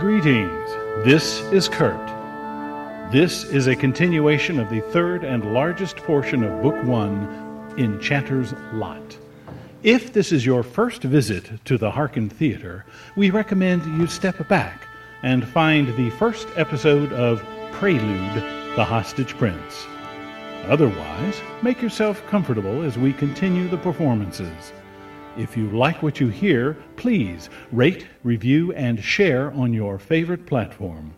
Greetings. This is Kurt. This is a continuation of the third and largest portion of Book One, Enchanter's Lot. If this is your first visit to the Hearken Theatre, we recommend you step back and find the first episode of Prelude, The Hostage Prince. Otherwise, make yourself comfortable as we continue the performances. If you like what you hear, please rate, review, and share on your favorite platform.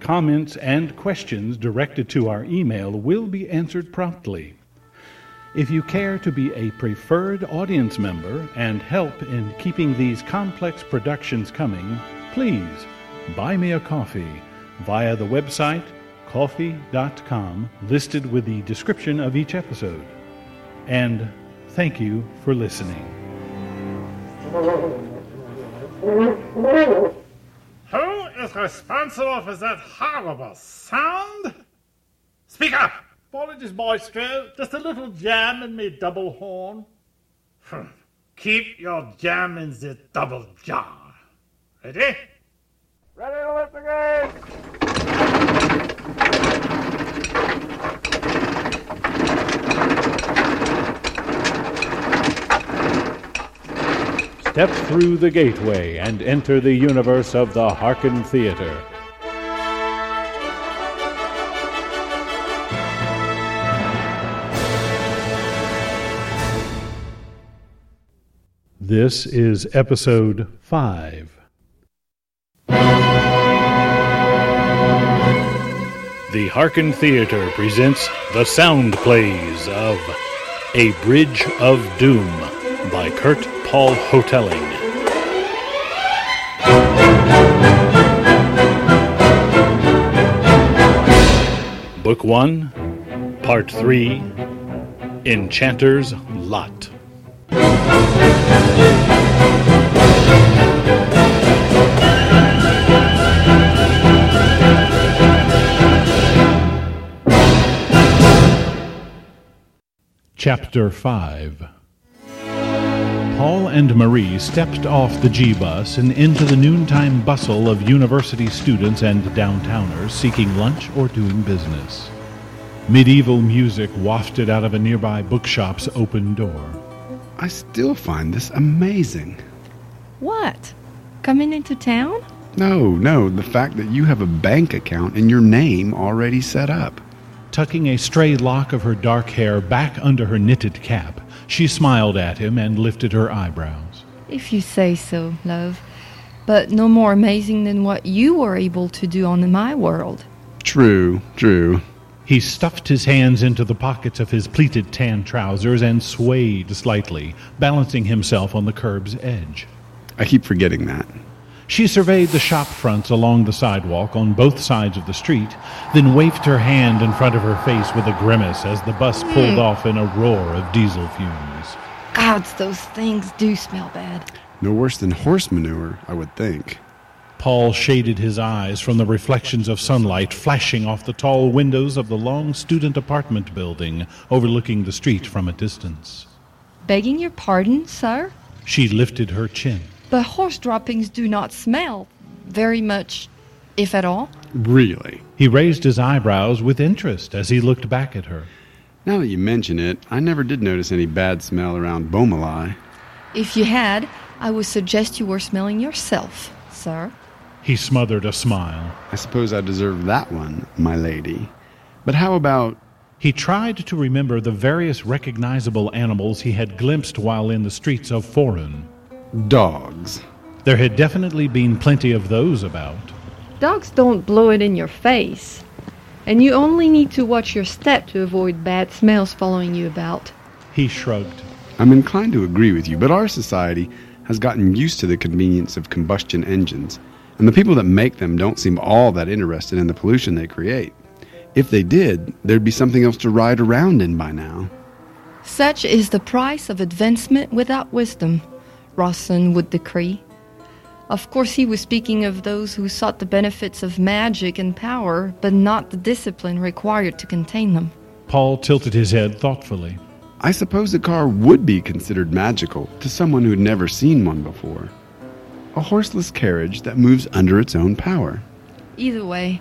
Comments and questions directed to our email will be answered promptly. If you care to be a preferred audience member and help in keeping these complex productions coming, please buy me a coffee via the website Ko-fi.com listed with the description of each episode. And thank you for listening. Who is responsible for that horrible sound? Speak up! Apologies, maestro. Just a little jam in me double horn. Hmm. Keep your jam in the double jar. Ready? Ready to lift again! Step through the gateway and enter the universe of the Hearken Theatre. This is episode 5. The Hearken Theatre presents the sound plays of A Bridge of Doom by Kurt Paul Hotelling. Book 1, Part 3 Enchanter's Lot. Chapter 5 Paul and Marie stepped off the G bus and into the noontime bustle of university students and downtowners seeking lunch or doing business. Medieval music wafted out of a nearby bookshop's open door. I still find this amazing. What? Coming into town? No, no, the fact that you have a bank account and your name already set up. Tucking a stray lock of her dark hair back under her knitted cap, she smiled at him and lifted her eyebrows. If you say so, love. But no more amazing than what you were able to do on my world. True, true. He stuffed his hands into the pockets of his pleated tan trousers and swayed slightly, balancing himself on the curb's edge. I keep forgetting that. She surveyed the shop fronts along the sidewalk on both sides of the street, then waved her hand in front of her face with a grimace as the bus hmm. pulled off in a roar of diesel fumes. Gods, those things do smell bad. No worse than horse manure, I would think. Paul shaded his eyes from the reflections of sunlight flashing off the tall windows of the long student apartment building overlooking the street from a distance. Begging your pardon, sir? She lifted her chin. But horse droppings do not smell very much, if at all. Really? He raised his eyebrows with interest as he looked back at her. Now that you mention it, I never did notice any bad smell around Beaumalai. If you had, I would suggest you were smelling yourself, sir. He smothered a smile. I suppose I deserve that one, my lady. But how about. He tried to remember the various recognizable animals he had glimpsed while in the streets of Forun. Dogs? There had definitely been plenty of those about. Dogs don't blow it in your face. And you only need to watch your step to avoid bad smells following you about. He shrugged. I'm inclined to agree with you, but our society has gotten used to the convenience of combustion engines, and the people that make them don't seem all that interested in the pollution they create. If they did, there'd be something else to ride around in by now. Such is the price of advancement without wisdom, Rawson would decree. Of course, he was speaking of those who sought the benefits of magic and power, but not the discipline required to contain them. Paul tilted his head thoughtfully. I suppose a car would be considered magical to someone who'd never seen one before. A horseless carriage that moves under its own power. Either way,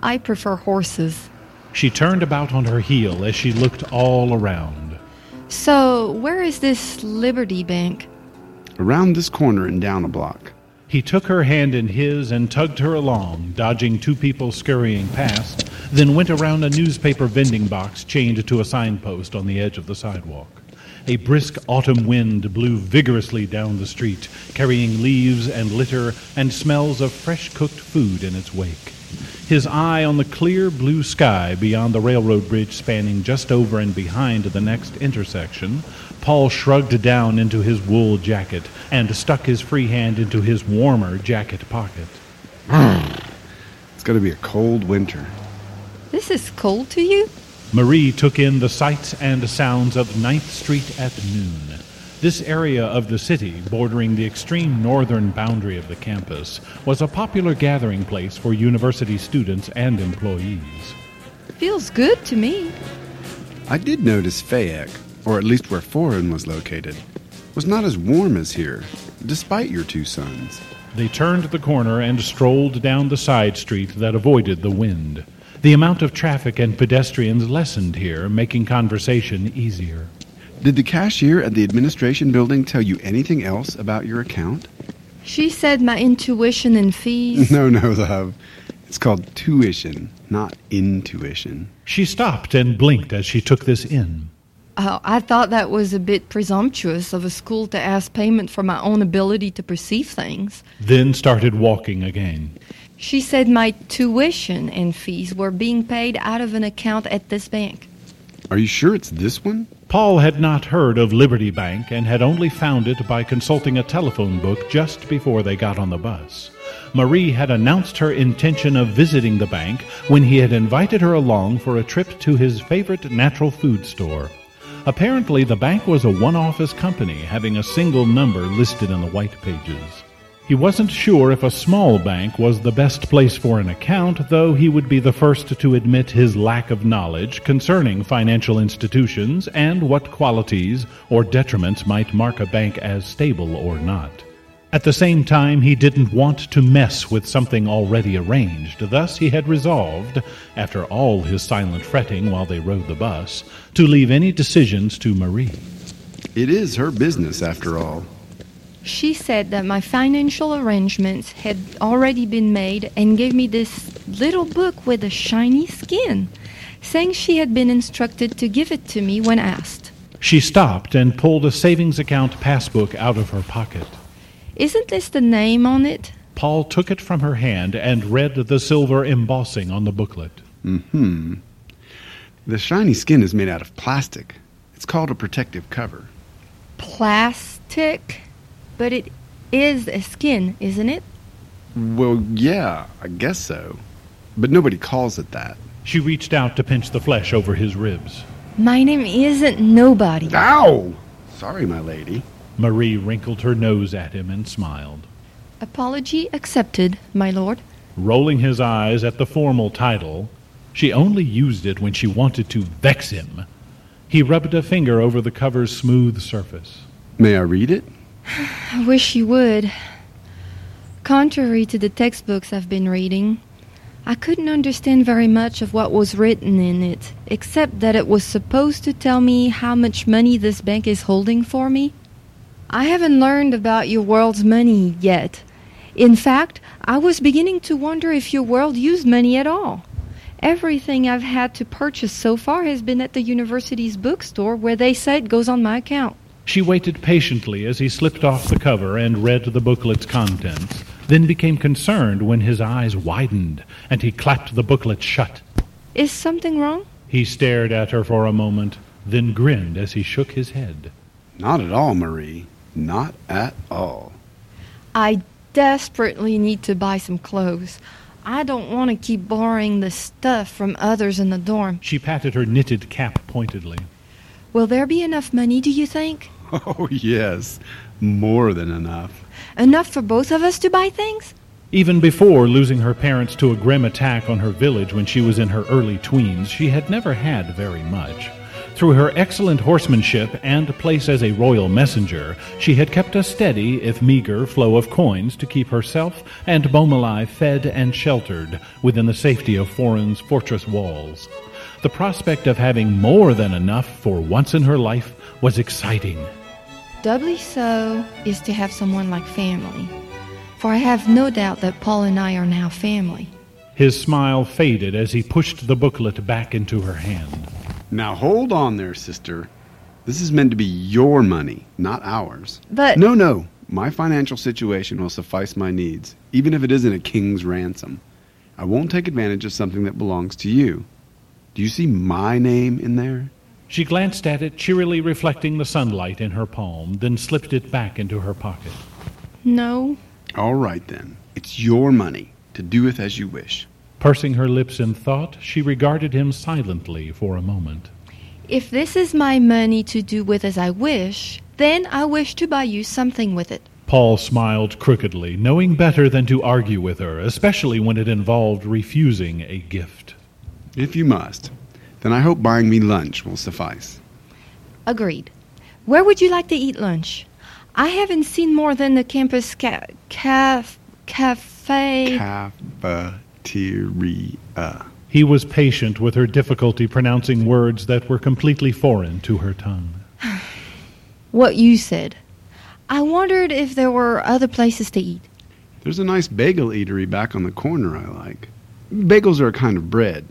I prefer horses. She turned about on her heel as she looked all around. So, where is this Liberty Bank? Around this corner and down a block. He took her hand in his and tugged her along, dodging two people scurrying past, then went around a newspaper vending box chained to a signpost on the edge of the sidewalk. A brisk autumn wind blew vigorously down the street, carrying leaves and litter and smells of fresh cooked food in its wake. His eye on the clear blue sky beyond the railroad bridge spanning just over and behind the next intersection, Paul shrugged down into his wool jacket and stuck his free hand into his warmer jacket pocket. Hmm. It's going to be a cold winter. This is cold to you? Marie took in the sights and sounds of Ninth Street at noon. This area of the city, bordering the extreme northern boundary of the campus, was a popular gathering place for university students and employees. Feels good to me. I did notice Fayette, or at least where Foran was located, was not as warm as here, despite your two suns. They turned the corner and strolled down the side street that avoided the wind. The amount of traffic and pedestrians lessened here, making conversation easier. Did the cashier at the administration building tell you anything else about your account? She said my intuition and fees. No, no, love. It's called tuition, not intuition. She stopped and blinked as she took this in. Oh, I thought that was a bit presumptuous of a school to ask payment for my own ability to perceive things. Then started walking again. She said my tuition and fees were being paid out of an account at this bank. Are you sure it's this one? Paul had not heard of Liberty Bank and had only found it by consulting a telephone book just before they got on the bus. Marie had announced her intention of visiting the bank when he had invited her along for a trip to his favorite natural food store. Apparently, the bank was a one office company having a single number listed in the white pages. He wasn't sure if a small bank was the best place for an account, though he would be the first to admit his lack of knowledge concerning financial institutions and what qualities or detriments might mark a bank as stable or not. At the same time, he didn't want to mess with something already arranged. Thus, he had resolved, after all his silent fretting while they rode the bus, to leave any decisions to Marie. It is her business, after all. She said that my financial arrangements had already been made and gave me this little book with a shiny skin, saying she had been instructed to give it to me when asked. She stopped and pulled a savings account passbook out of her pocket. Isn't this the name on it? Paul took it from her hand and read the silver embossing on the booklet. Hmm. The shiny skin is made out of plastic. It's called a protective cover. Plastic? But it is a skin, isn't it? Well, yeah, I guess so. But nobody calls it that. She reached out to pinch the flesh over his ribs. My name isn't Nobody. Ow! Sorry, my lady. Marie wrinkled her nose at him and smiled. Apology accepted, my lord. Rolling his eyes at the formal title, she only used it when she wanted to vex him. He rubbed a finger over the cover's smooth surface. May I read it? I wish you would. Contrary to the textbooks I've been reading, I couldn't understand very much of what was written in it, except that it was supposed to tell me how much money this bank is holding for me. I haven't learned about your world's money yet. In fact, I was beginning to wonder if your world used money at all. Everything I've had to purchase so far has been at the university's bookstore where they say it goes on my account. She waited patiently as he slipped off the cover and read the booklet's contents, then became concerned when his eyes widened and he clapped the booklet shut. Is something wrong? He stared at her for a moment, then grinned as he shook his head. Not at all, Marie. Not at all. I desperately need to buy some clothes. I don't want to keep borrowing the stuff from others in the dorm. She patted her knitted cap pointedly. Will there be enough money, do you think? Oh, yes. More than enough. Enough for both of us to buy things? Even before losing her parents to a grim attack on her village when she was in her early tweens, she had never had very much. Through her excellent horsemanship and place as a royal messenger, she had kept a steady, if meager, flow of coins to keep herself and Beaumoulin fed and sheltered within the safety of Forin's fortress walls. The prospect of having more than enough for once in her life was exciting. Doubly so is to have someone like family. For I have no doubt that Paul and I are now family. His smile faded as he pushed the booklet back into her hand. Now hold on there, sister. This is meant to be your money, not ours. But No, no. My financial situation will suffice my needs, even if it isn't a king's ransom. I won't take advantage of something that belongs to you. Do you see my name in there? She glanced at it, cheerily reflecting the sunlight in her palm, then slipped it back into her pocket. no, All right then. It's your money to do with as you wish. Pursing her lips in thought, she regarded him silently for a moment. if this is my money to do with as I wish, then I wish to buy you something with it. Paul smiled crookedly, knowing better than to argue with her, especially when it involved refusing a gift. If you must, then I hope buying me lunch will suffice. Agreed. Where would you like to eat lunch? I haven't seen more than the campus ca- caf- cafe. Cafeteria. He was patient with her difficulty pronouncing words that were completely foreign to her tongue. what you said. I wondered if there were other places to eat. There's a nice bagel eatery back on the corner I like. Bagels are a kind of bread.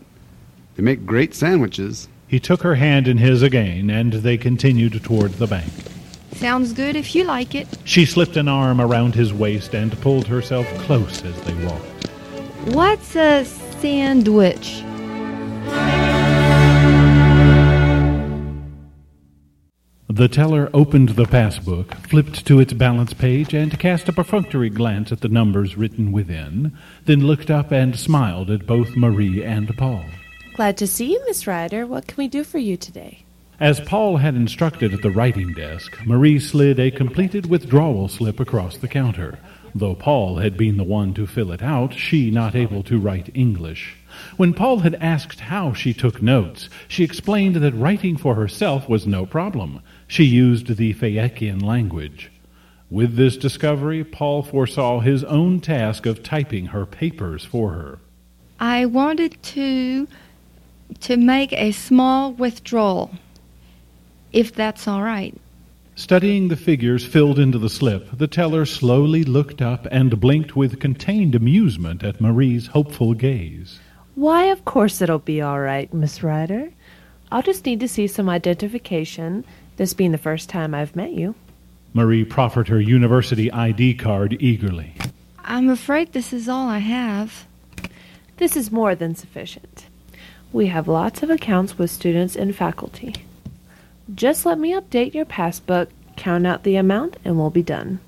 They make great sandwiches. He took her hand in his again, and they continued toward the bank. Sounds good if you like it. She slipped an arm around his waist and pulled herself close as they walked. What's a sandwich? The teller opened the passbook, flipped to its balance page, and cast a perfunctory glance at the numbers written within, then looked up and smiled at both Marie and Paul. Glad to see you, Miss Ryder. What can we do for you today? As Paul had instructed at the writing desk, Marie slid a completed withdrawal slip across the counter. Though Paul had been the one to fill it out, she not able to write English. When Paul had asked how she took notes, she explained that writing for herself was no problem. She used the Phaeacian language. With this discovery, Paul foresaw his own task of typing her papers for her. I wanted to to make a small withdrawal. If that's all right. Studying the figures filled into the slip, the teller slowly looked up and blinked with contained amusement at Marie's hopeful gaze. Why, of course it'll be all right, Miss Ryder. I'll just need to see some identification, this being the first time I've met you. Marie proffered her university ID card eagerly. I'm afraid this is all I have. This is more than sufficient. We have lots of accounts with students and faculty. Just let me update your passbook, count out the amount, and we'll be done.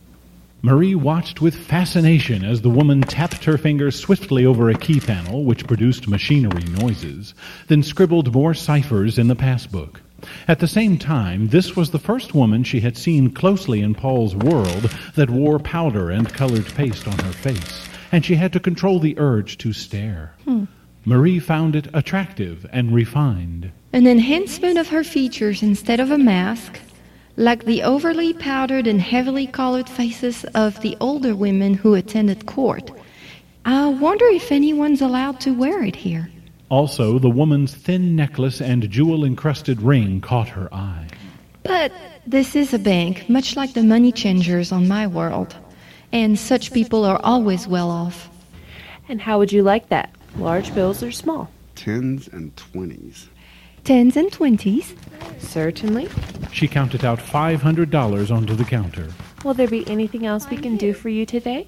Marie watched with fascination as the woman tapped her fingers swiftly over a key panel, which produced machinery noises, then scribbled more ciphers in the passbook. At the same time, this was the first woman she had seen closely in Paul's world that wore powder and colored paste on her face, and she had to control the urge to stare. Hmm. Marie found it attractive and refined. An enhancement of her features instead of a mask, like the overly powdered and heavily colored faces of the older women who attended court. I wonder if anyone's allowed to wear it here. Also, the woman's thin necklace and jewel encrusted ring caught her eye. But this is a bank, much like the money changers on my world, and such people are always well off. And how would you like that? Large bills or small? Tens and twenties. Tens and twenties. Certainly. She counted out $500 onto the counter. Will there be anything else we can do for you today?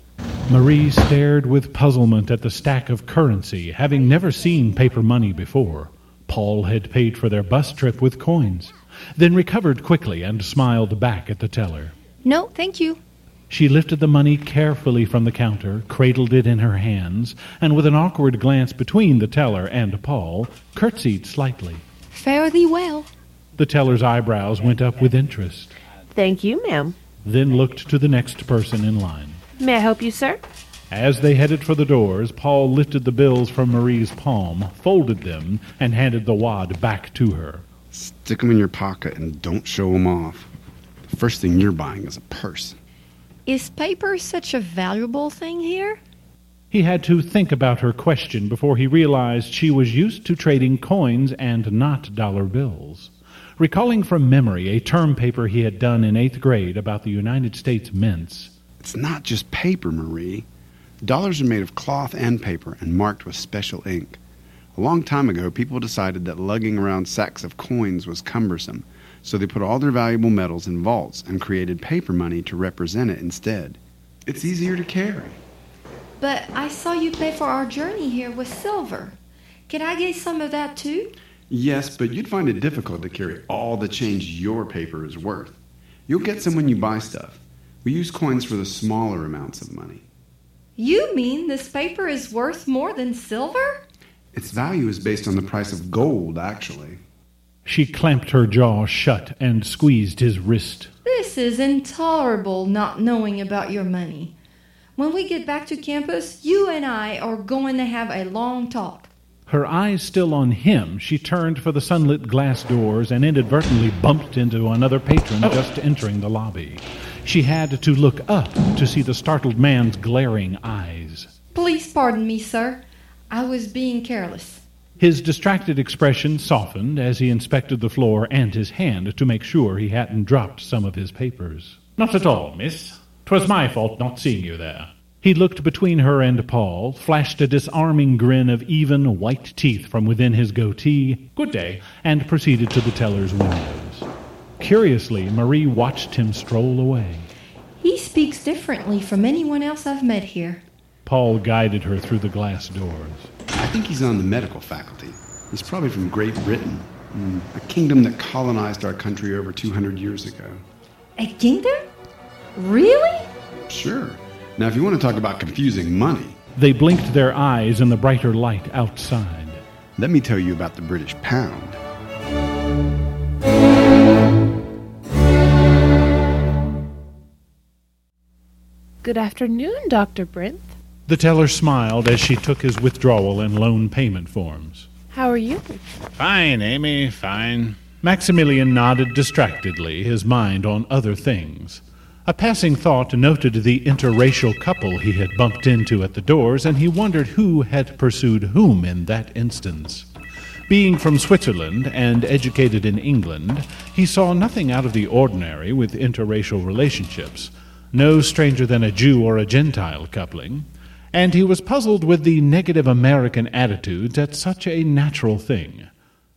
Marie stared with puzzlement at the stack of currency, having never seen paper money before. Paul had paid for their bus trip with coins, then recovered quickly and smiled back at the teller. No, thank you. She lifted the money carefully from the counter, cradled it in her hands, and with an awkward glance between the teller and Paul, curtsied slightly. Fare thee well. The teller's eyebrows went up with interest, Thank you, ma'am. then looked to the next person in line. May I help you, sir? As they headed for the doors, Paul lifted the bills from Marie's palm, folded them, and handed the wad back to her. Stick them in your pocket and don't show them off. The first thing you're buying is a purse. Is paper such a valuable thing here? He had to think about her question before he realized she was used to trading coins and not dollar bills. Recalling from memory a term paper he had done in eighth grade about the United States mints, It's not just paper, Marie. Dollars are made of cloth and paper and marked with special ink. A long time ago, people decided that lugging around sacks of coins was cumbersome, so they put all their valuable metals in vaults and created paper money to represent it instead. It's easier to carry. But I saw you pay for our journey here with silver. Can I get some of that too? Yes, but you'd find it difficult to carry all the change your paper is worth. You'll get some when you buy stuff. We use coins for the smaller amounts of money. You mean this paper is worth more than silver? Its value is based on the price of gold, actually. She clamped her jaw shut and squeezed his wrist. This is intolerable not knowing about your money. When we get back to campus, you and I are going to have a long talk. Her eyes still on him, she turned for the sunlit glass doors and inadvertently bumped into another patron just entering the lobby. She had to look up to see the startled man's glaring eyes. Please pardon me, sir. I was being careless. His distracted expression softened as he inspected the floor and his hand to make sure he hadn't dropped some of his papers. Not at all, miss. 'Twas my fault not seeing you there. He looked between her and Paul, flashed a disarming grin of even, white teeth from within his goatee, Good day. and proceeded to the teller's windows. Curiously, Marie watched him stroll away. He speaks differently from anyone else I've met here. Paul guided her through the glass doors. I think he's on the medical faculty. He's probably from Great Britain, a kingdom that colonized our country over 200 years ago. A kingdom? Really? Sure. Now, if you want to talk about confusing money, They blinked their eyes in the brighter light outside. let me tell you about the British pound. Good afternoon, Dr. Brinth. The teller smiled as she took his withdrawal and loan payment forms. How are you? Fine, Amy, fine. Maximilian nodded distractedly, his mind on other things. A passing thought noted the interracial couple he had bumped into at the doors, and he wondered who had pursued whom in that instance. Being from Switzerland and educated in England, he saw nothing out of the ordinary with interracial relationships, no stranger than a Jew or a Gentile coupling, and he was puzzled with the negative American attitudes at such a natural thing.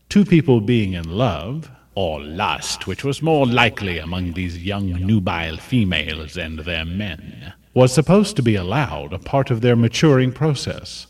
Two people being in love, Or lust, which was more likely among these young nubile females and their men. was supposed to be allowed, a part of their maturing process.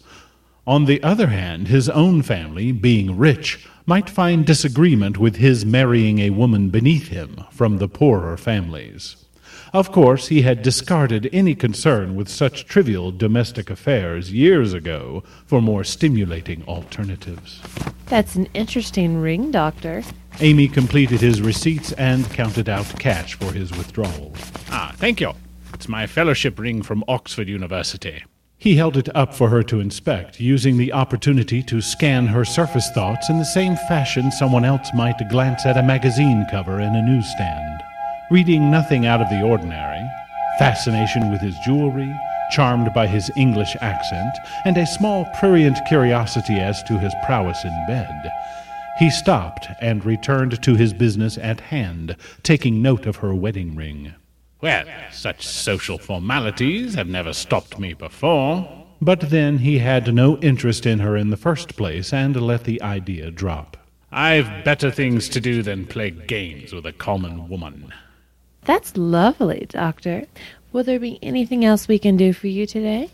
On the other hand, his own family, being rich, might find disagreement with his marrying a woman beneath him from the poorer families. Of course, he had discarded any concern with such trivial domestic affairs years ago for more stimulating alternatives. That's an interesting ring, Doctor. Amy completed his receipts and counted out cash for his withdrawal. Ah, thank you. It's my fellowship ring from Oxford University. He held it up for her to inspect, using the opportunity to scan her surface thoughts in the same fashion someone else might glance at a magazine cover in a newsstand. Reading nothing out of the ordinary, fascination with his jewelry, charmed by his English accent, and a small prurient curiosity as to his prowess in bed, he stopped and returned to his business at hand, taking note of her wedding ring. Well, such social formalities have never stopped me before. But then he had no interest in her in the first place and let the idea drop. I've better things to do than play games with a common woman. That's lovely, Doctor. Will there be anything else we can do for you today?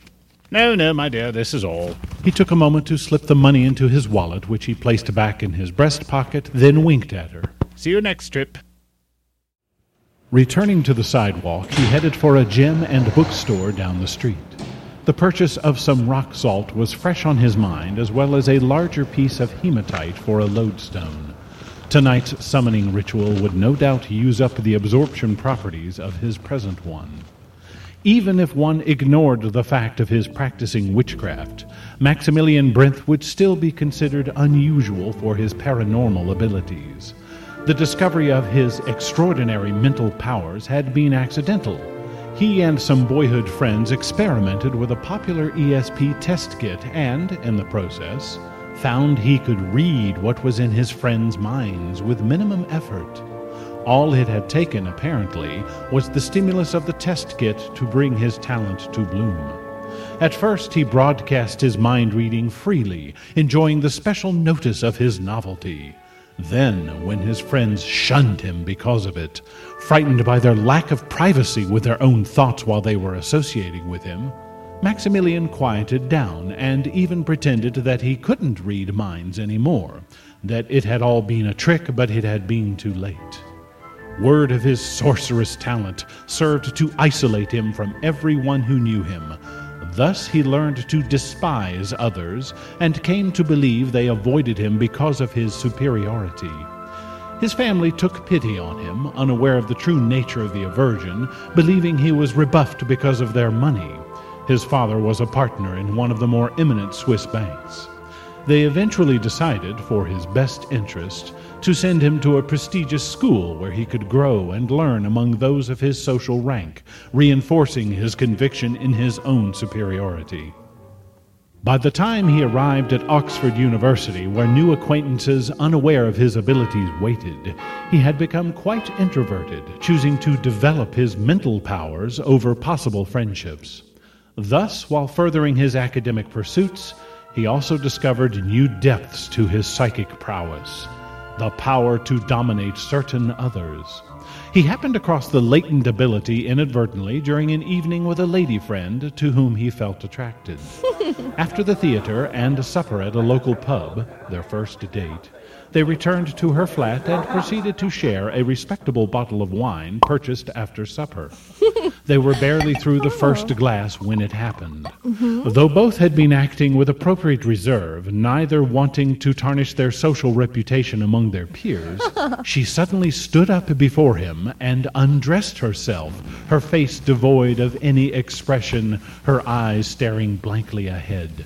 No, no, my dear, this is all. He took a moment to slip the money into his wallet, which he placed back in his breast pocket, then winked at her. See you next trip. Returning to the sidewalk, he headed for a gym and bookstore down the street. The purchase of some rock salt was fresh on his mind, as well as a larger piece of hematite for a lodestone. Tonight's summoning ritual would no doubt use up the absorption properties of his present one. Even if one ignored the fact of his practicing witchcraft, Maximilian Brinth would still be considered unusual for his paranormal abilities. The discovery of his extraordinary mental powers had been accidental. He and some boyhood friends experimented with a popular ESP test kit and, in the process, found he could read what was in his friends' minds with minimum effort. All it had taken, apparently, was the stimulus of the test kit to bring his talent to bloom. At first, he broadcast his mind reading freely, enjoying the special notice of his novelty. Then, when his friends shunned him because of it, frightened by their lack of privacy with their own thoughts while they were associating with him, Maximilian quieted down and even pretended that he couldn't read minds any more, that it had all been a trick, but it had been too late. Word of his sorcerous talent served to isolate him from everyone who knew him. Thus he learned to despise others and came to believe they avoided him because of his superiority. His family took pity on him, unaware of the true nature of the aversion, believing he was rebuffed because of their money. His father was a partner in one of the more eminent Swiss banks. They eventually decided, for his best interest, to send him to a prestigious school where he could grow and learn among those of his social rank, reinforcing his conviction in his own superiority. By the time he arrived at Oxford University, where new acquaintances unaware of his abilities waited, he had become quite introverted, choosing to develop his mental powers over possible friendships. Thus, while furthering his academic pursuits, he also discovered new depths to his psychic prowess the power to dominate certain others. He happened across the latent ability inadvertently during an evening with a lady friend to whom he felt attracted. After the theater and a supper at a local pub, their first date, they returned to her flat and proceeded to share a respectable bottle of wine purchased after supper. they were barely through the first oh. glass when it happened. Mm-hmm. Though both had been acting with appropriate reserve, neither wanting to tarnish their social reputation among their peers, she suddenly stood up before him and undressed herself, her face devoid of any expression, her eyes staring blankly ahead.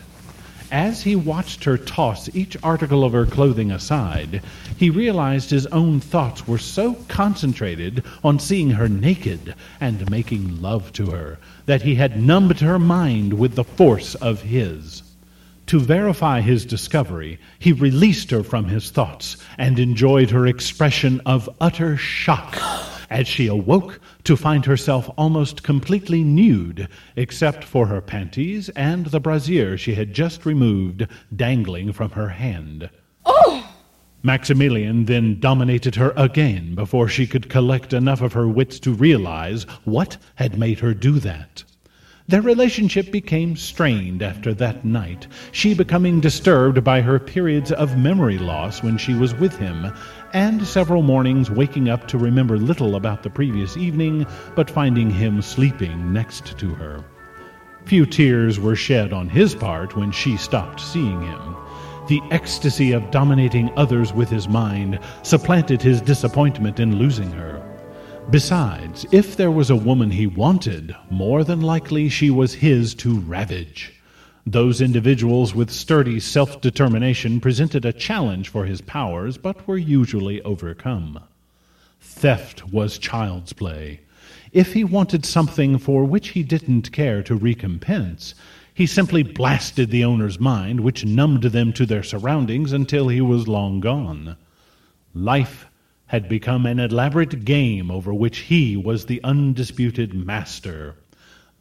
As he watched her toss each article of her clothing aside, he realized his own thoughts were so concentrated on seeing her naked and making love to her that he had numbed her mind with the force of his. To verify his discovery, he released her from his thoughts and enjoyed her expression of utter shock as she awoke to find herself almost completely nude, except for her panties and the brassiere she had just removed dangling from her hand. Oh! Maximilian then dominated her again before she could collect enough of her wits to realize what had made her do that. Their relationship became strained after that night, she becoming disturbed by her periods of memory loss when she was with him, and several mornings waking up to remember little about the previous evening, but finding him sleeping next to her. Few tears were shed on his part when she stopped seeing him. The ecstasy of dominating others with his mind supplanted his disappointment in losing her. Besides, if there was a woman he wanted, more than likely she was his to ravage. Those individuals with sturdy self determination presented a challenge for his powers, but were usually overcome. Theft was child's play. If he wanted something for which he didn't care to recompense, he simply blasted the owner's mind, which numbed them to their surroundings until he was long gone. Life had become an elaborate game over which he was the undisputed master.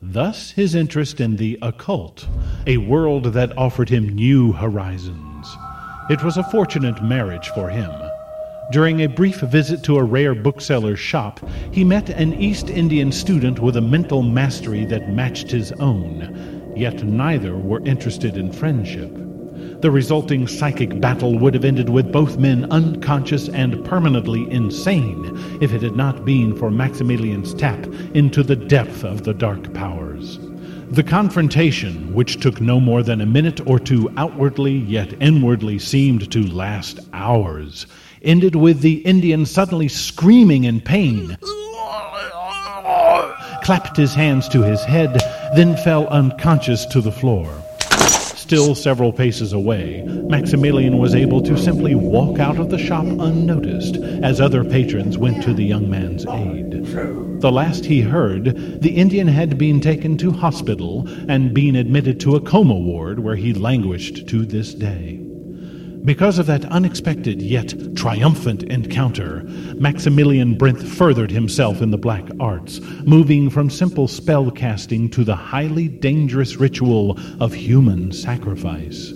Thus his interest in the occult, a world that offered him new horizons. It was a fortunate marriage for him. During a brief visit to a rare bookseller's shop, he met an East Indian student with a mental mastery that matched his own, yet neither were interested in friendship. The resulting psychic battle would have ended with both men unconscious and permanently insane if it had not been for Maximilian's tap into the depth of the dark powers. The confrontation, which took no more than a minute or two outwardly yet inwardly seemed to last hours, ended with the Indian suddenly screaming in pain, clapped his hands to his head, then fell unconscious to the floor. Still several paces away, Maximilian was able to simply walk out of the shop unnoticed as other patrons went to the young man's aid. The last he heard, the Indian had been taken to hospital and been admitted to a coma ward where he languished to this day. Because of that unexpected yet triumphant encounter, Maximilian Brinth furthered himself in the black arts, moving from simple spell casting to the highly dangerous ritual of human sacrifice.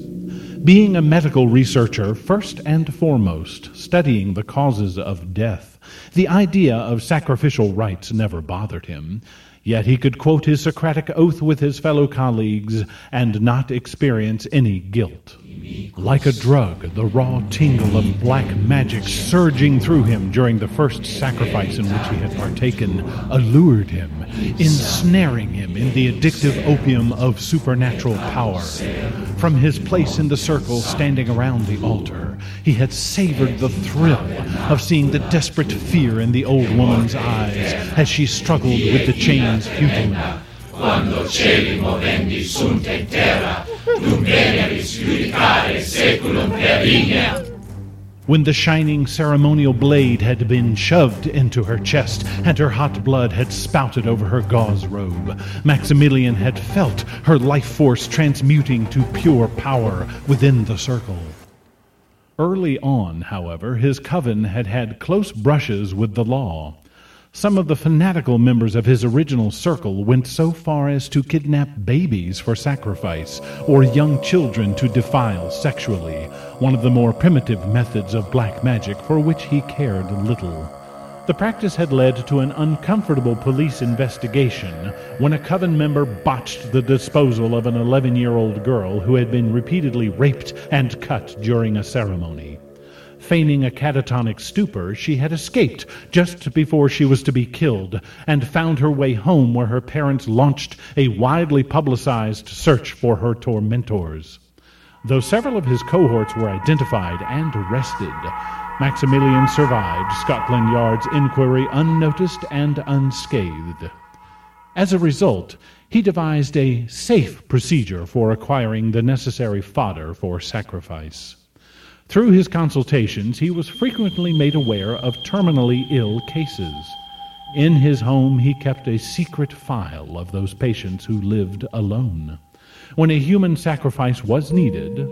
Being a medical researcher, first and foremost, studying the causes of death, the idea of sacrificial rites never bothered him. Yet he could quote his Hippocratic oath with his fellow colleagues and not experience any guilt. Like a drug, the raw tingle of black magic surging through him during the first sacrifice in which he had partaken allured him, ensnaring him in the addictive opium of supernatural power. From his place in the circle standing around the altar, he had savored the thrill of seeing the desperate fear in the old woman's eyes as she struggled with the Quando movendi sunt in terra, dum veneris judicare seculum per ignem. When the shining ceremonial blade had been shoved into her chest and her hot blood had spouted over her gauze robe, Maximilian had felt her life force transmuting to pure power within the circle. Early on, however, his coven had had close brushes with the law. Some of the fanatical members of his original circle went so far as to kidnap babies for sacrifice, or young children to defile sexually, one of the more primitive methods of black magic for which he cared little. The practice had led to an uncomfortable police investigation when a coven member botched the disposal of an 11 year old girl who had been repeatedly raped and cut during a ceremony. Feigning a catatonic stupor, she had escaped just before she was to be killed and found her way home where her parents launched a widely publicized search for her tormentors. Though several of his cohorts were identified and arrested, Maximilian survived Scotland Yard's inquiry unnoticed and unscathed. As a result, he devised a safe procedure for acquiring the necessary fodder for sacrifice. Through his consultations, he was frequently made aware of terminally ill cases. In his home, he kept a secret file of those patients who lived alone. When a human sacrifice was needed,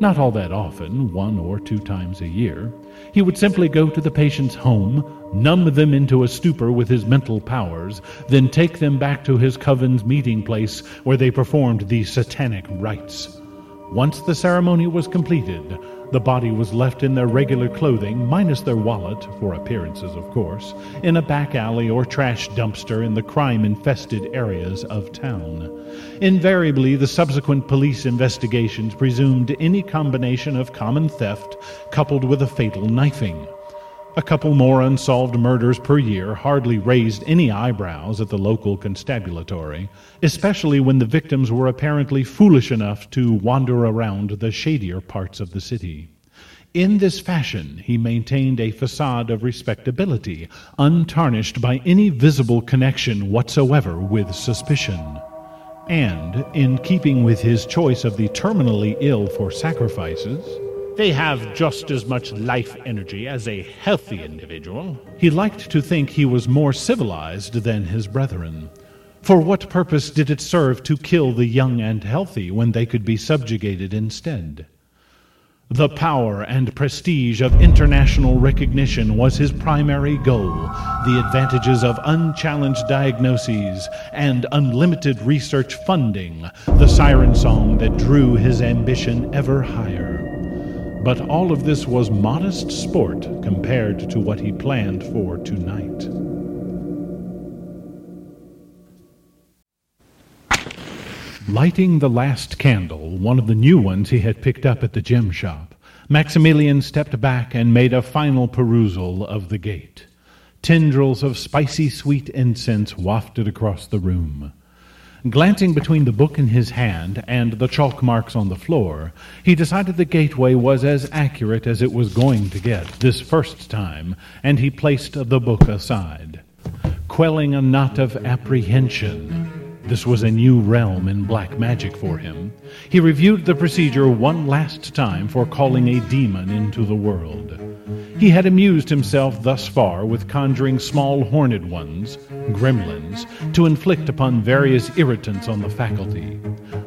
not all that often, one or two times a year, he would simply go to the patient's home, numb them into a stupor with his mental powers, then take them back to his coven's meeting place where they performed the satanic rites. Once the ceremony was completed, the body was left in their regular clothing, minus their wallet, for appearances, of course, in a back alley or trash dumpster in the crime infested areas of town. Invariably, the subsequent police investigations presumed any combination of common theft coupled with a fatal knifing. A couple more unsolved murders per year hardly raised any eyebrows at the local constabulary, especially when the victims were apparently foolish enough to wander around the shadier parts of the city. In this fashion, he maintained a facade of respectability, untarnished by any visible connection whatsoever with suspicion. And, in keeping with his choice of the terminally ill for sacrifices, they have just as much life energy as a healthy individual. He liked to think he was more civilized than his brethren. For what purpose did it serve to kill the young and healthy when they could be subjugated instead? The power and prestige of international recognition was his primary goal. The advantages of unchallenged diagnoses and unlimited research funding, the siren song that drew his ambition ever higher. But all of this was modest sport compared to what he planned for tonight. Lighting the last candle, one of the new ones he had picked up at the gem shop, Maximilian stepped back and made a final perusal of the gate. Tendrils of spicy sweet incense wafted across the room. Glancing between the book in his hand and the chalk marks on the floor, he decided the gateway was as accurate as it was going to get this first time, and he placed the book aside. Quelling a knot of apprehension, This was a new realm in black magic for him. He reviewed the procedure one last time for calling a demon into the world. He had amused himself thus far with conjuring small horned ones, gremlins, to inflict upon various irritants on the faculty.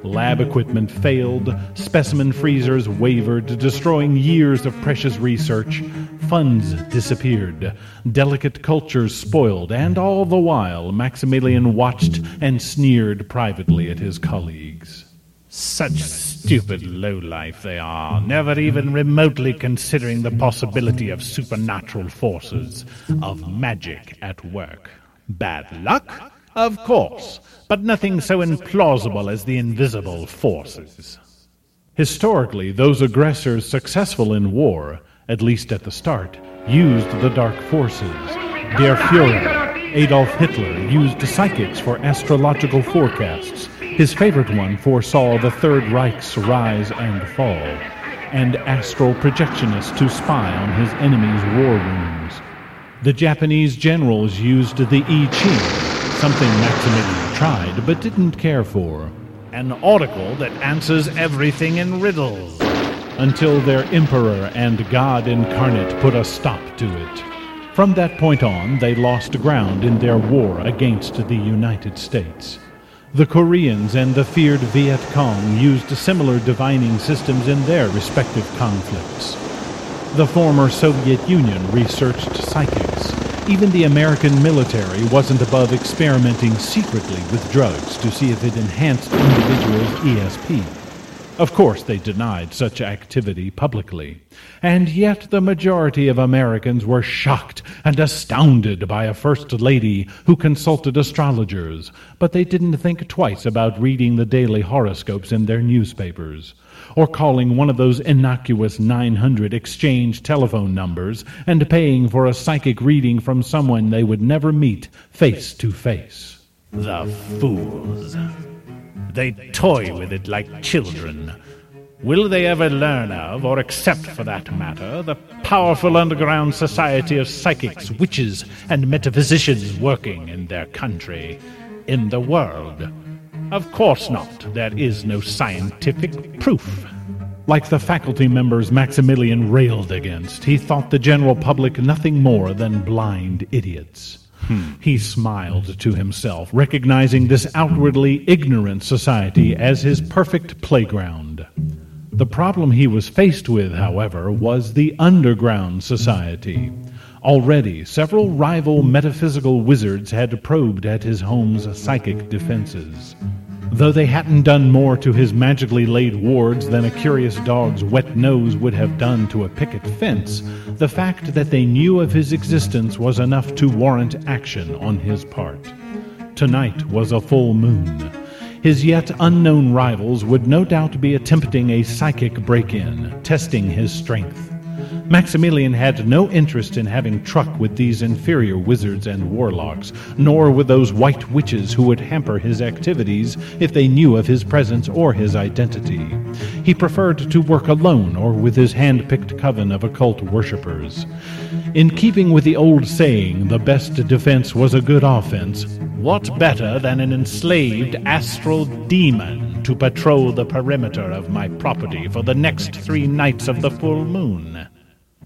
Lab equipment failed, specimen freezers wavered, destroying years of precious research. Funds disappeared, delicate cultures spoiled, and all the while Maximilian watched and sneered privately at his colleagues. Such stupid lowlife they are, never even remotely considering the possibility of supernatural forces, of magic at work. Bad luck? Of course, but nothing so implausible as the invisible forces. Historically, those aggressors successful in war, at least at the start, used the dark forces. Der Fuhrer, Adolf Hitler, used psychics for astrological forecasts. His favorite one foresaw the Third Reich's rise and fall, and astral projectionists to spy on his enemies' war rooms. The Japanese generals used the I Ching, something Maximilian tried but didn't care for. An oracle that answers everything in riddles. until their emperor and God incarnate put a stop to it. From that point on, they lost ground in their war against the United States. The Koreans and the feared Viet Cong used similar divining systems in their respective conflicts. The former Soviet Union researched psychics. Even the American military wasn't above experimenting secretly with drugs to see if it enhanced individuals' ESP. Of course, they denied such activity publicly. And yet the majority of Americans were shocked and astounded by a First Lady who consulted astrologers, but they didn't think twice about reading the daily horoscopes in their newspapers, or calling one of those innocuous 900 exchange telephone numbers and paying for a psychic reading from someone they would never meet face to face. The fools. They toy with it like children. Will they ever learn of, or accept for that matter, the powerful underground society of psychics, witches, and metaphysicians working in their country, in the world? Of course not. There is no scientific proof. Like the faculty members Maximilian railed against, he thought the general public nothing more than blind idiots. Hmm. He smiled to himself, recognizing this outwardly ignorant society as his perfect playground. The problem he was faced with, however, was the underground society. Already, several rival metaphysical wizards had probed at his home's psychic defenses. Though they hadn't done more to his magically laid wards than a curious dog's wet nose would have done to a picket fence, the fact that they knew of his existence was enough to warrant action on his part. Tonight was a full moon. His yet unknown rivals would no doubt be attempting a psychic break in, testing his strength. Maximilian had no interest in having truck with these inferior wizards and warlocks, nor with those white witches who would hamper his activities if they knew of his presence or his identity. He preferred to work alone or with his hand picked coven of occult worshippers. In keeping with the old saying, the best defense was a good offense, What better than an enslaved astral demon to patrol the perimeter of my property for the next three nights of the full moon?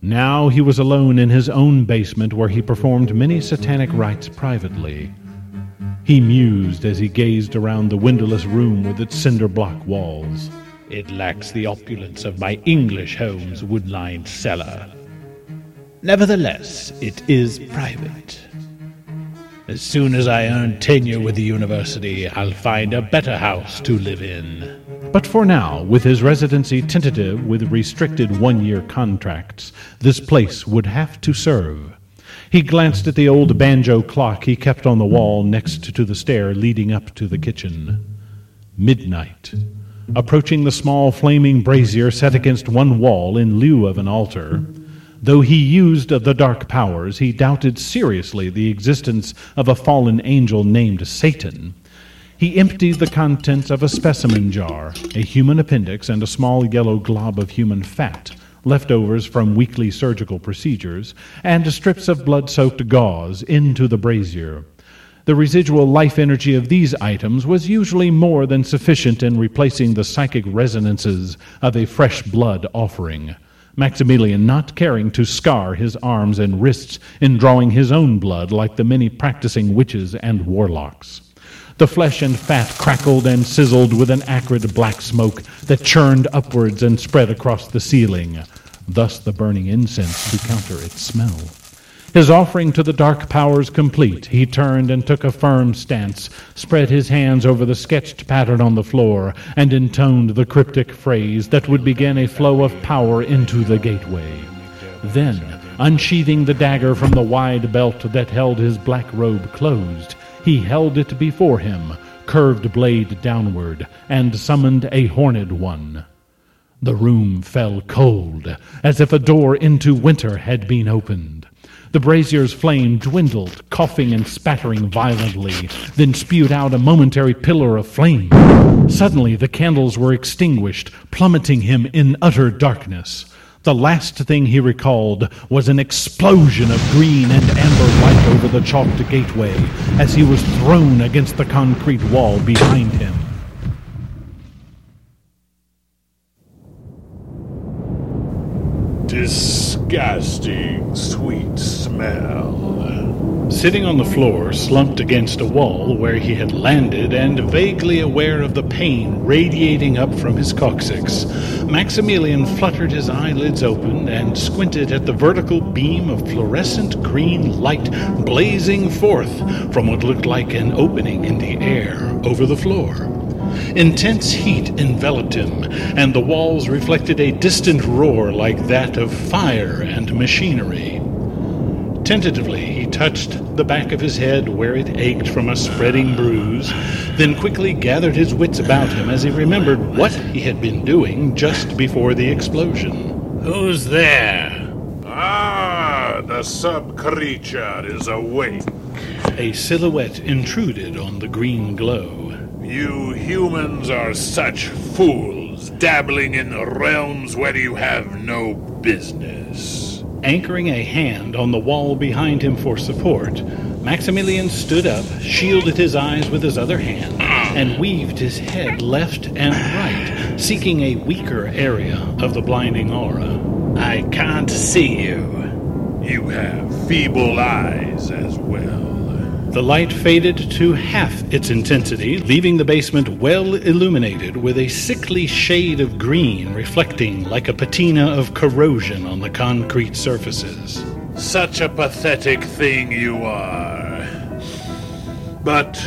Now he was alone in his own basement where he performed many satanic rites privately. He mused as he gazed around the windowless room with its cinder block walls. It lacks the opulence of my English home's wood lined cellar. Nevertheless, it is private. As soon as I earn tenure with the university, I'll find a better house to live in. But for now, with his residency tentative with restricted one year contracts, this place would have to serve. He glanced at the old banjo clock he kept on the wall next to the stair leading up to the kitchen. Midnight. Approaching the small flaming brazier set against one wall in lieu of an altar, though he used the dark powers, he doubted seriously the existence of a fallen angel named Satan. He emptied the contents of a specimen jar, a human appendix, and a small yellow glob of human fat, leftovers from weekly surgical procedures, and strips of blood soaked gauze into the brazier. The residual life energy of these items was usually more than sufficient in replacing the psychic resonances of a fresh blood offering. Maximilian not caring to scar his arms and wrists in drawing his own blood like the many practicing witches and warlocks. The flesh and fat crackled and sizzled with an acrid black smoke that churned upwards and spread across the ceiling, thus the burning incense to counter its smell. His offering to the dark powers complete, he turned and took a firm stance, spread his hands over the sketched pattern on the floor, and intoned the cryptic phrase that would begin a flow of power into the gateway. Then, unsheathing the dagger from the wide belt that held his black robe closed, he held it before him, curved blade downward, and summoned a horned one. The room fell cold, as if a door into winter had been opened. The brazier's flame dwindled, coughing and spattering violently, then spewed out a momentary pillar of flame. Suddenly, the candles were extinguished, plummeting him in utter darkness. The last thing he recalled was an explosion of green and amber light over the chalked gateway as he was thrown against the concrete wall behind him. Disgusting sweet smell. Sitting on the floor, slumped against a wall where he had landed and vaguely aware of the pain radiating up from his coccyx, Maximilian fluttered his eyelids open and squinted at the vertical beam of fluorescent green light blazing forth from what looked like an opening in the air over the floor. Intense heat enveloped him, and the walls reflected a distant roar like that of fire and machinery. Tentatively, he touched the back of his head where it ached from a spreading bruise, then quickly gathered his wits about him as he remembered what he had been doing just before the explosion. Who's there? Ah, the sub creature is awake. A silhouette intruded on the green glow. You humans are such fools, dabbling in realms where you have no business. Anchoring a hand on the wall behind him for support, Maximilian stood up, shielded his eyes with his other hand, and weaved his head left and right, seeking a weaker area of the blinding aura. I can't see you. You have feeble eyes as well. The light faded to half its intensity, leaving the basement well illuminated with a sickly shade of green reflecting like a patina of corrosion on the concrete surfaces. Such a pathetic thing you are. But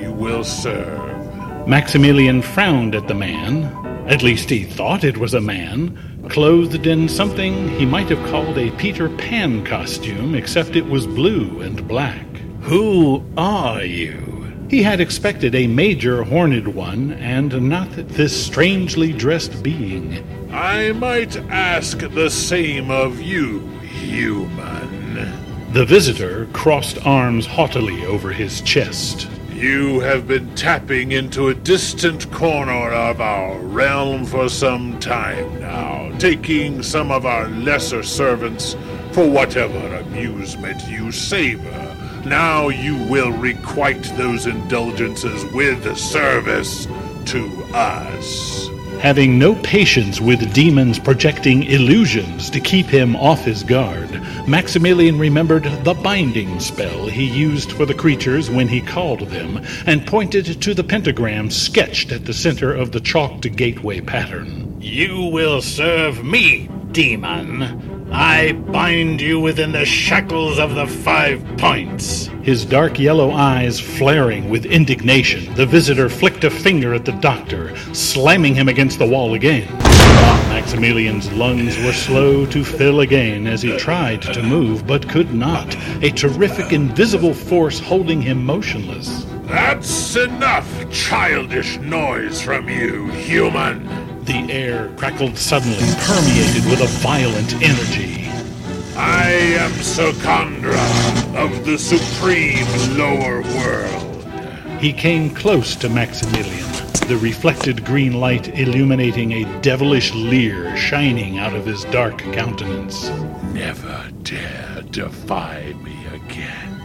you will serve. Maximilian frowned at the man. At least he thought it was a man, clothed in something he might have called a Peter Pan costume, except it was blue and black. Who are you? He had expected a major horned one, and not this strangely dressed being. I might ask the same of you, human. The visitor crossed arms haughtily over his chest. You have been tapping into a distant corner of our realm for some time now, taking some of our lesser servants for whatever amusement you savor. Now you will requite those indulgences with service to us. Having no patience with demons projecting illusions to keep him off his guard, Maximilian remembered the binding spell he used for the creatures when he called them, and pointed to the pentagram sketched at the center of the chalked gateway pattern. You will serve me, demon. I bind you within the shackles of the five points. His dark yellow eyes flaring with indignation, the visitor flicked a finger at the doctor, slamming him against the wall again. Ah, Maximilian's lungs were slow to fill again as he tried to move but could not, a terrific invisible force holding him motionless. That's enough childish noise from you, human. The air crackled suddenly, permeated with a violent energy. I am Secondra of the supreme lower world. He came close to Maximilian, the reflected green light illuminating a devilish leer shining out of his dark countenance. Never dare defy me again,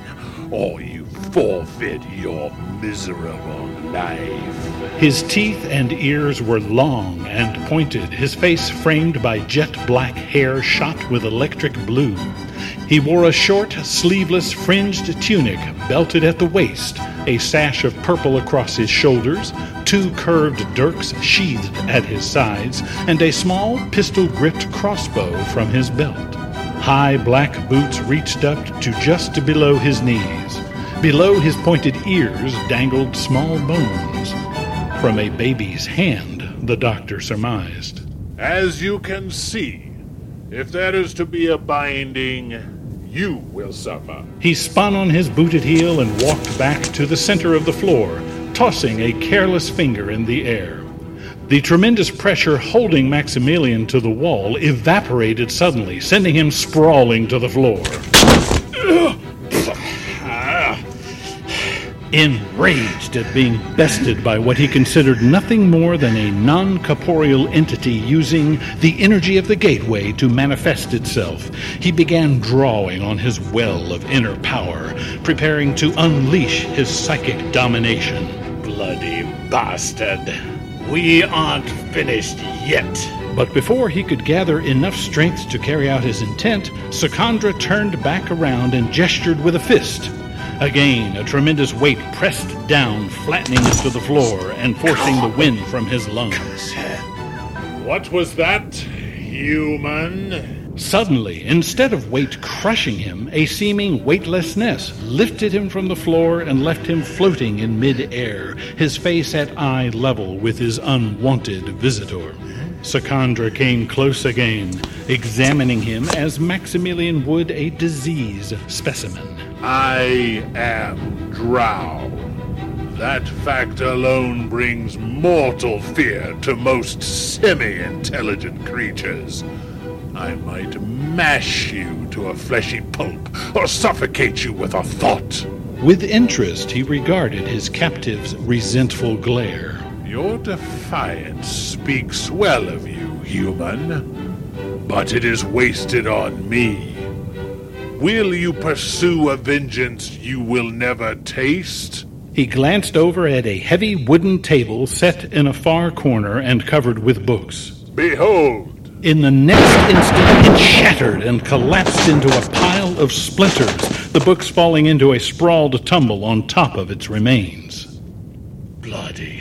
or you forfeit your miserable life. His teeth and ears were long and pointed, his face framed by jet black hair shot with electric blue. He wore a short, sleeveless, fringed tunic belted at the waist, a sash of purple across his shoulders, two curved dirks sheathed at his sides, and a small pistol gripped crossbow from his belt. High black boots reached up to just below his knees. Below his pointed ears dangled small bones. From a baby's hand, the doctor surmised. As you can see, if there is to be a binding, you will suffer. He spun on his booted heel and walked back to the center of the floor, tossing a careless finger in the air. The tremendous pressure holding Maximilian to the wall evaporated suddenly, sending him sprawling to the floor. Enraged at being bested by what he considered nothing more than a non corporeal entity using the energy of the gateway to manifest itself, he began drawing on his well of inner power, preparing to unleash his psychic domination. Bloody bastard. We aren't finished yet. But before he could gather enough strength to carry out his intent, Sakandra turned back around and gestured with a fist. Again, a tremendous weight pressed down, flattening him to the floor and forcing the wind from his lungs. What was that, human? Suddenly, instead of weight crushing him, a seeming weightlessness lifted him from the floor and left him floating in mid-air, his face at eye level with his unwanted visitor. Sakandra came close again, examining him as Maximilian would a disease specimen. I am Drow. That fact alone brings mortal fear to most semi-intelligent creatures. I might mash you to a fleshy pulp or suffocate you with a thought. With interest, he regarded his captive's resentful glare. Your defiance speaks well of you, human. But it is wasted on me. Will you pursue a vengeance you will never taste? He glanced over at a heavy wooden table set in a far corner and covered with books. Behold, In the next instant, it shattered and collapsed into a pile of splinters, the books falling into a sprawled tumble on top of its remains. Bloody.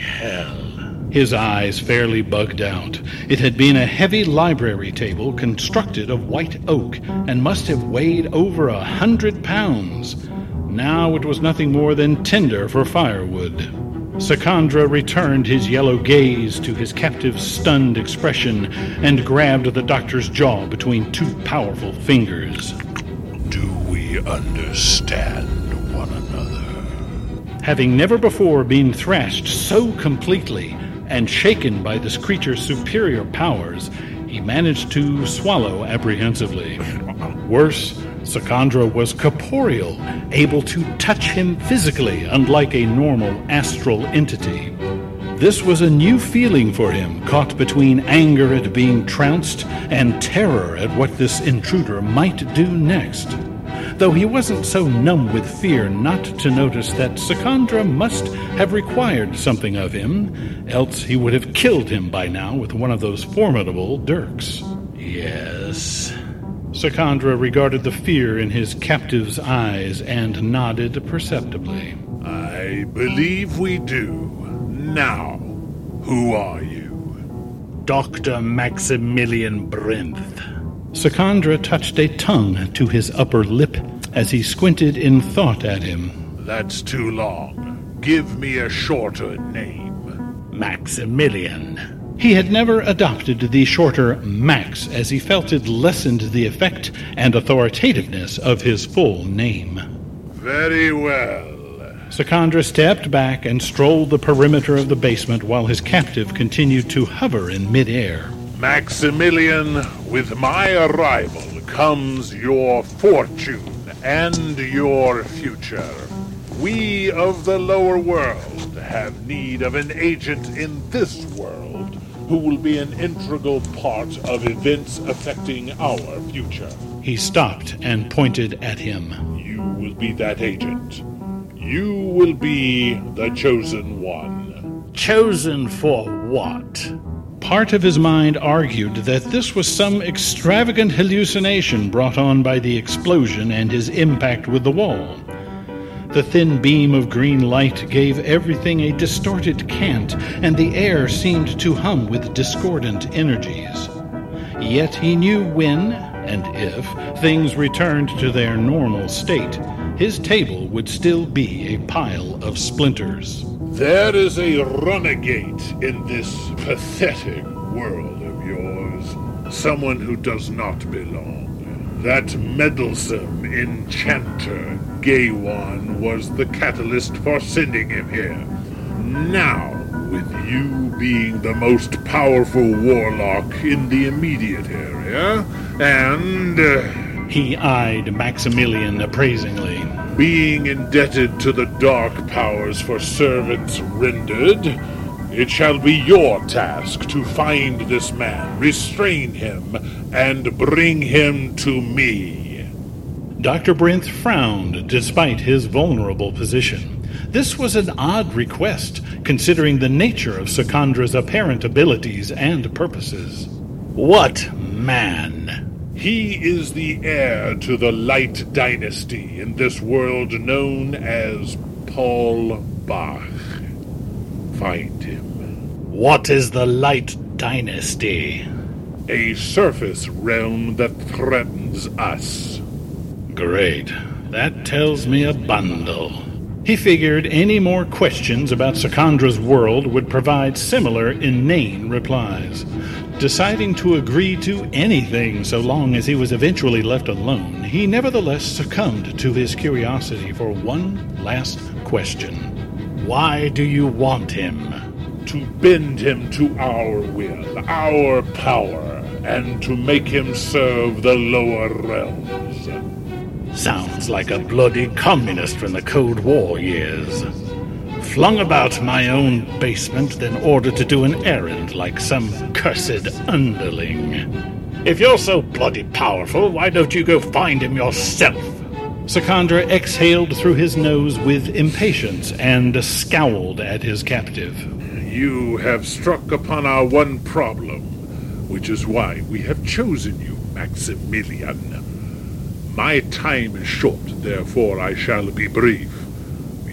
His eyes fairly bugged out. It had been a heavy library table constructed of white oak and must have weighed over a hundred pounds. Now it was nothing more than tinder for firewood. Sakandra returned his yellow gaze to his captive's stunned expression and grabbed the doctor's jaw between two powerful fingers. do we understand one another? Having never before been thrashed so completely and shaken by this creature's superior powers, he managed to swallow apprehensively. Worse, Sakandra was corporeal, able to touch him physically, unlike a normal astral entity. This was a new feeling for him, caught between anger at being trounced and terror at what this intruder might do next. Though he wasn't so numb with fear not to notice that Sakandra must have required something of him, else he would have killed him by now with one of those formidable dirks. Yes. Sakandra regarded the fear in his captive's eyes and nodded perceptibly. I believe we do. Now, who are you? Dr. Maximilian Brinth. Sakandra touched a tongue to his upper lip as he squinted in thought at him. That's too long. Give me a shorter name. Maximilian. He had never adopted the shorter Max as he felt it lessened the effect and authoritativeness of his full name. Very well. Sakandra stepped back and strolled the perimeter of the basement while his captive continued to hover in midair. Maximilian, with my arrival comes your fortune and your future. We of the lower world have need of an agent in this world who will be an integral part of events affecting our future. He stopped and pointed at him. You will be that agent. You will be the chosen one. Chosen for what? Part of his mind argued that this was some extravagant hallucination brought on by the explosion and his impact with the wall. The thin beam of green light gave everything a distorted cant, and the air seemed to hum with discordant energies. Yet he knew when, and if, things returned to their normal state, his table would still be a pile of splinters. There is a renegade in this pathetic world of yours. Someone who does not belong. That meddlesome enchanter, Gaywan, was the catalyst for sending him here. Now, with you being the most powerful warlock in the immediate area, and uh, He eyed Maximilian appraisingly. Being indebted to the dark powers for servants rendered, it shall be your task to find this man, restrain him, and bring him to me. Dr. Brinth frowned despite his vulnerable position. This was an odd request, considering the nature of Secondra's apparent abilities and purposes. What man? He is the heir to the Light Dynasty in this world known as Paul Bach. Find him. What is the Light Dynasty? A surface realm that threatens us. Great. That tells me a bundle. He figured any more questions about Secondra's world would provide similar inane replies. Deciding to agree to anything so long as he was eventually left alone, he nevertheless succumbed to his curiosity for one last question. Why do you want him? To bend him to our will, our power, and to make him serve the lower realms. Sounds like a bloody communist from the Cold War years. Flung about my own basement, then ordered to do an errand like some cursed underling. If you're so bloody powerful, why don't you go find him yourself? Secondra exhaled through his nose with impatience and scowled at his captive. You have struck upon our one problem, which is why we have chosen you, Maximilian. My time is short, therefore I shall be brief.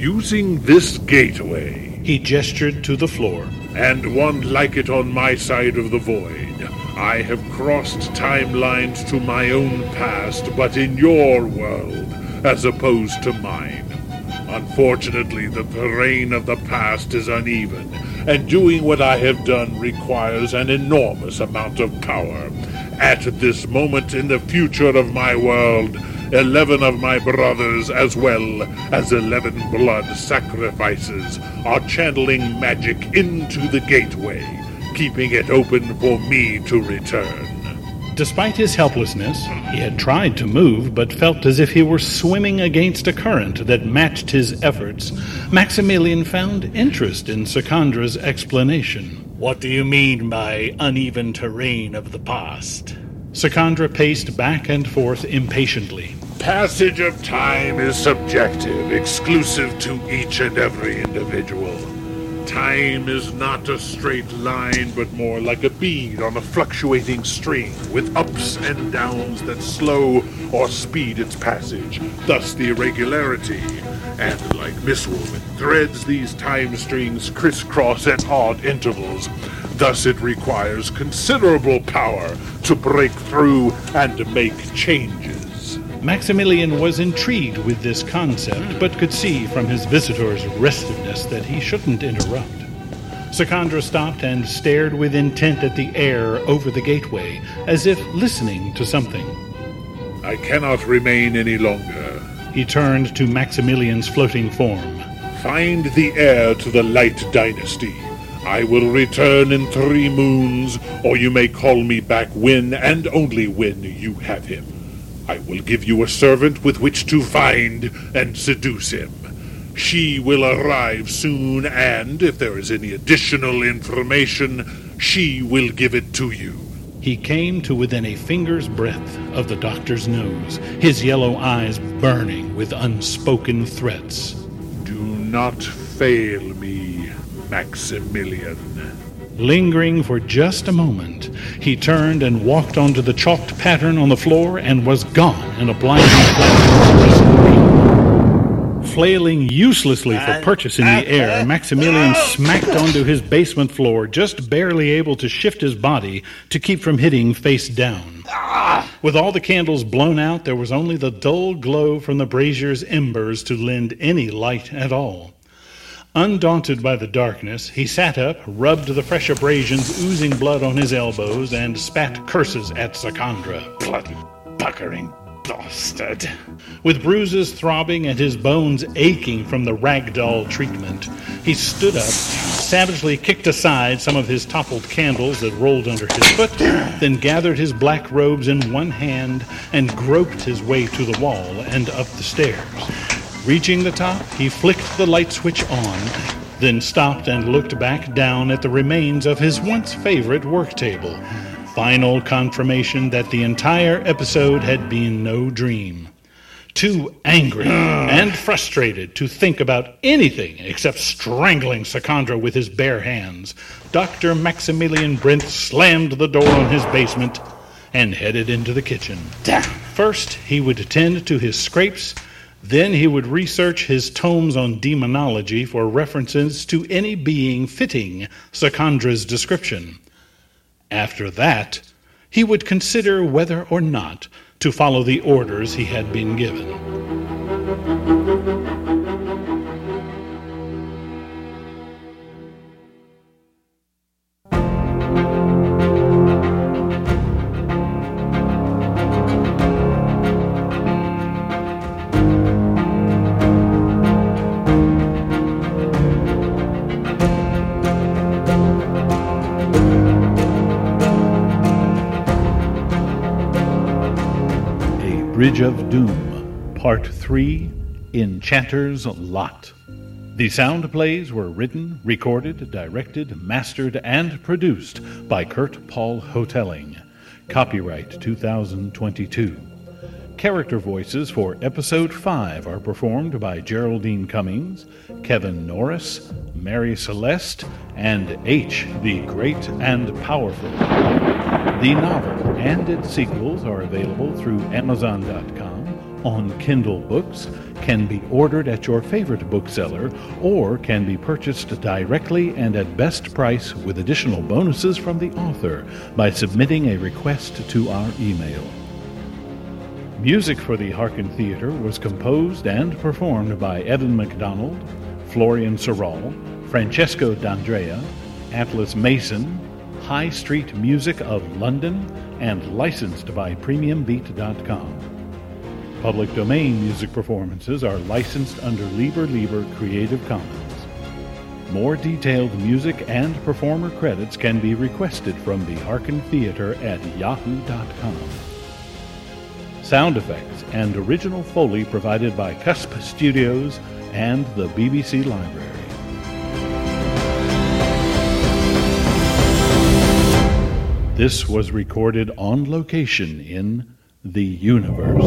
Using this gateway, He gestured to the floor. and one like it on my side of the void, I have crossed timelines to my own past, but in your world, as opposed to mine. Unfortunately, the terrain of the past is uneven, and doing what I have done requires an enormous amount of power. At this moment in the future of my world, eleven of my brothers, as well as eleven blood sacrifices, are channeling magic into the gateway, keeping it open for me to return. Despite his helplessness, he had tried to move but felt as if he were swimming against a current that matched his efforts. Maximilian found interest in Secondra's explanation. What do you mean by uneven terrain of the past? Secondra paced back and forth impatiently. Passage of time is subjective, exclusive to each and every individual. Time is not a straight line, but more like a bead on a fluctuating string, with ups and downs that slow or speed its passage, thus the irregularity. And like Miss Woman, threads these time strings crisscross at odd intervals. Thus it requires considerable power to break through and make changes. Maximilian was intrigued with this concept, but could see from his visitor's restiveness that he shouldn't interrupt. Secondra stopped and stared with intent at the air over the gateway, as if listening to something. I cannot remain any longer. He turned to Maximilian's floating form. Find the heir to the Light Dynasty. I will return in three moons, or you may call me back when and only when you have him. I will give you a servant with which to find and seduce him. She will arrive soon, and if there is any additional information, she will give it to you. He came to within a finger's breadth of the doctor's nose, his yellow eyes burning with unspoken threats. Do not fail me, Maximilian. Lingering for just a moment, he turned and walked onto the chalked pattern on the floor and was gone in a blinding flash. Flailing uselessly for purchase in the air, Maximilian oh! smacked onto his basement floor, just barely able to shift his body to keep from hitting face down. With all the candles blown out, there was only the dull glow from the brazier's embers to lend any light at all. Undaunted by the darkness, he sat up, rubbed the fresh abrasions oozing blood on his elbows, and spat curses at Sakandra. Bloody puckering bastard. With bruises throbbing and his bones aching from the ragdoll treatment, he stood up, savagely kicked aside some of his toppled candles that rolled under his foot, then gathered his black robes in one hand and groped his way to the wall and up the stairs. Reaching the top, he flicked the light switch on, then stopped and looked back down at the remains of his once favorite work table. Final confirmation that the entire episode had been no dream. Too angry and frustrated to think about anything except strangling Sakandra with his bare hands, Dr. Maximilian Brinth slammed the door on his basement and headed into the kitchen. First, he would attend to his scrapes then he would research his tomes on demonology for references to any being fitting Sakandra's description. After that, he would consider whether or not to follow the orders he had been given. Bridge of Doom, Part 3 Enchanter's Lot. The sound plays were written, recorded, directed, mastered, and produced by Kurt Paul Hotelling. Copyright 2022. Character voices for Episode 5 are performed by Geraldine Cummings, Kevin Norris, Mary Celeste, and H, the Great and Powerful. The novel and its sequels are available through Amazon.com, on Kindle Books, can be ordered at your favorite bookseller, or can be purchased directly and at best price with additional bonuses from the author by submitting a request to our email. Music for the Hearken Theatre was composed and performed by Evan MacDonald, Florian Sorrell, Francesco D'Andrea, Atlas Mason, High Street Music of London, and licensed by PremiumBeat.com. Public domain music performances are licensed under Lieber Lieber Creative Commons. More detailed music and performer credits can be requested from the Hearken Theatre at yahoo.com. Sound effects and original Foley provided by Cusp Studios and the BBC Library. This was recorded on location in the universe.